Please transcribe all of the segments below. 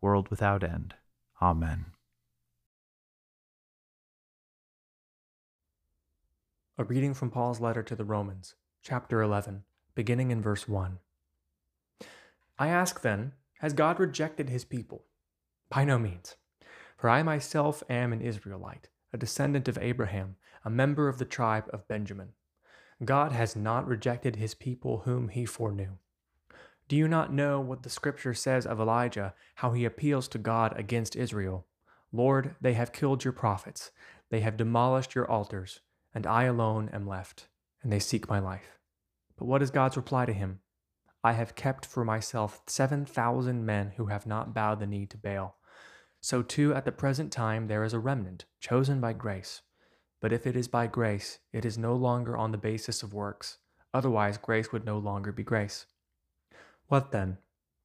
world without end. Amen. A reading from Paul's letter to the Romans, chapter 11, beginning in verse 1. I ask then, has God rejected his people? By no means. For I myself am an Israelite, a descendant of Abraham, a member of the tribe of Benjamin. God has not rejected his people whom he foreknew. Do you not know what the scripture says of Elijah, how he appeals to God against Israel? Lord, they have killed your prophets, they have demolished your altars, and I alone am left, and they seek my life. But what is God's reply to him? I have kept for myself seven thousand men who have not bowed the knee to Baal. So too at the present time there is a remnant, chosen by grace. But if it is by grace, it is no longer on the basis of works. Otherwise, grace would no longer be grace. What then?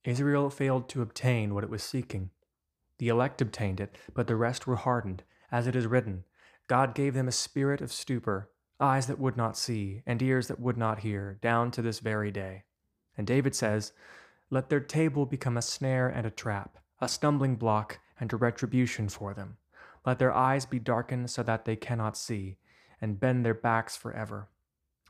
Israel failed to obtain what it was seeking. The elect obtained it, but the rest were hardened. As it is written, God gave them a spirit of stupor, eyes that would not see, and ears that would not hear, down to this very day. And David says, Let their table become a snare and a trap, a stumbling block and a retribution for them. Let their eyes be darkened so that they cannot see, and bend their backs forever.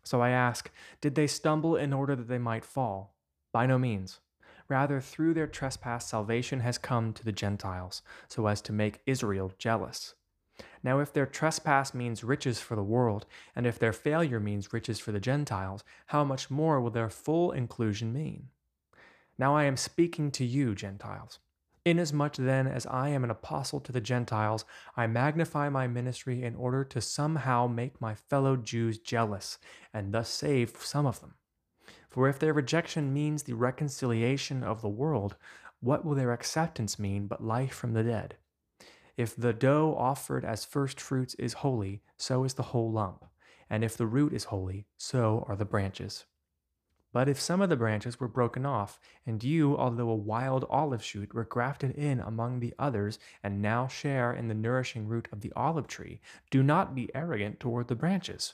So I ask, did they stumble in order that they might fall? By no means. Rather, through their trespass, salvation has come to the Gentiles, so as to make Israel jealous. Now, if their trespass means riches for the world, and if their failure means riches for the Gentiles, how much more will their full inclusion mean? Now I am speaking to you, Gentiles. Inasmuch then as I am an apostle to the Gentiles, I magnify my ministry in order to somehow make my fellow Jews jealous, and thus save some of them. For if their rejection means the reconciliation of the world, what will their acceptance mean but life from the dead? If the dough offered as first fruits is holy, so is the whole lump. And if the root is holy, so are the branches. But if some of the branches were broken off, and you, although a wild olive shoot, were grafted in among the others, and now share in the nourishing root of the olive tree, do not be arrogant toward the branches.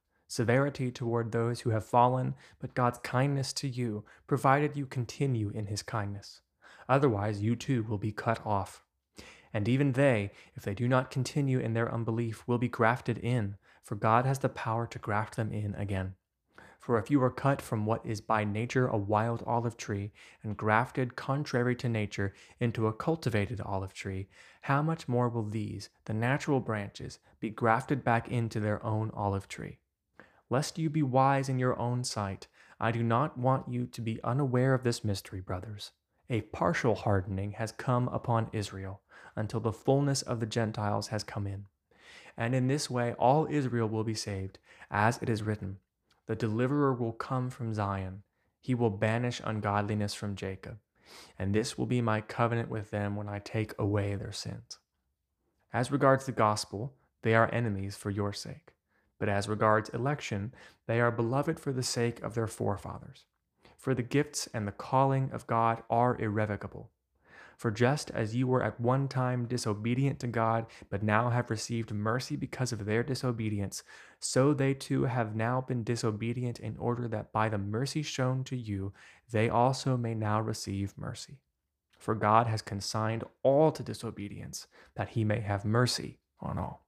severity toward those who have fallen, but God's kindness to you, provided you continue in his kindness. Otherwise, you too will be cut off. And even they, if they do not continue in their unbelief, will be grafted in, for God has the power to graft them in again. For if you are cut from what is by nature a wild olive tree, and grafted contrary to nature into a cultivated olive tree, how much more will these, the natural branches, be grafted back into their own olive tree? Lest you be wise in your own sight. I do not want you to be unaware of this mystery, brothers. A partial hardening has come upon Israel until the fullness of the Gentiles has come in. And in this way all Israel will be saved, as it is written The deliverer will come from Zion, he will banish ungodliness from Jacob. and this will be my covenant with them when I take away their sins. As regards the gospel, they are enemies for your sake. But as regards election, they are beloved for the sake of their forefathers. For the gifts and the calling of God are irrevocable. For just as you were at one time disobedient to God, but now have received mercy because of their disobedience, so they too have now been disobedient in order that by the mercy shown to you, they also may now receive mercy. For God has consigned all to disobedience, that he may have mercy on all.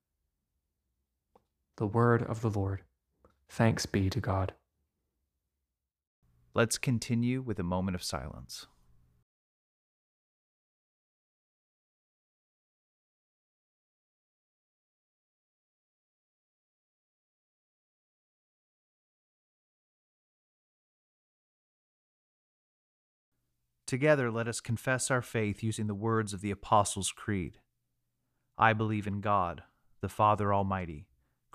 The word of the Lord. Thanks be to God. Let's continue with a moment of silence. Together, let us confess our faith using the words of the Apostles' Creed. I believe in God, the Father Almighty,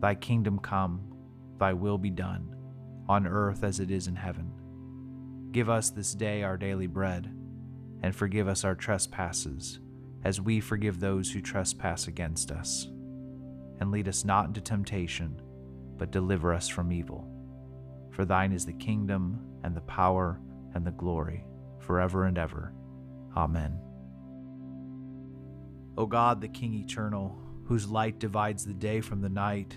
Thy kingdom come, thy will be done, on earth as it is in heaven. Give us this day our daily bread, and forgive us our trespasses, as we forgive those who trespass against us. And lead us not into temptation, but deliver us from evil. For thine is the kingdom, and the power, and the glory, forever and ever. Amen. O God, the King eternal, whose light divides the day from the night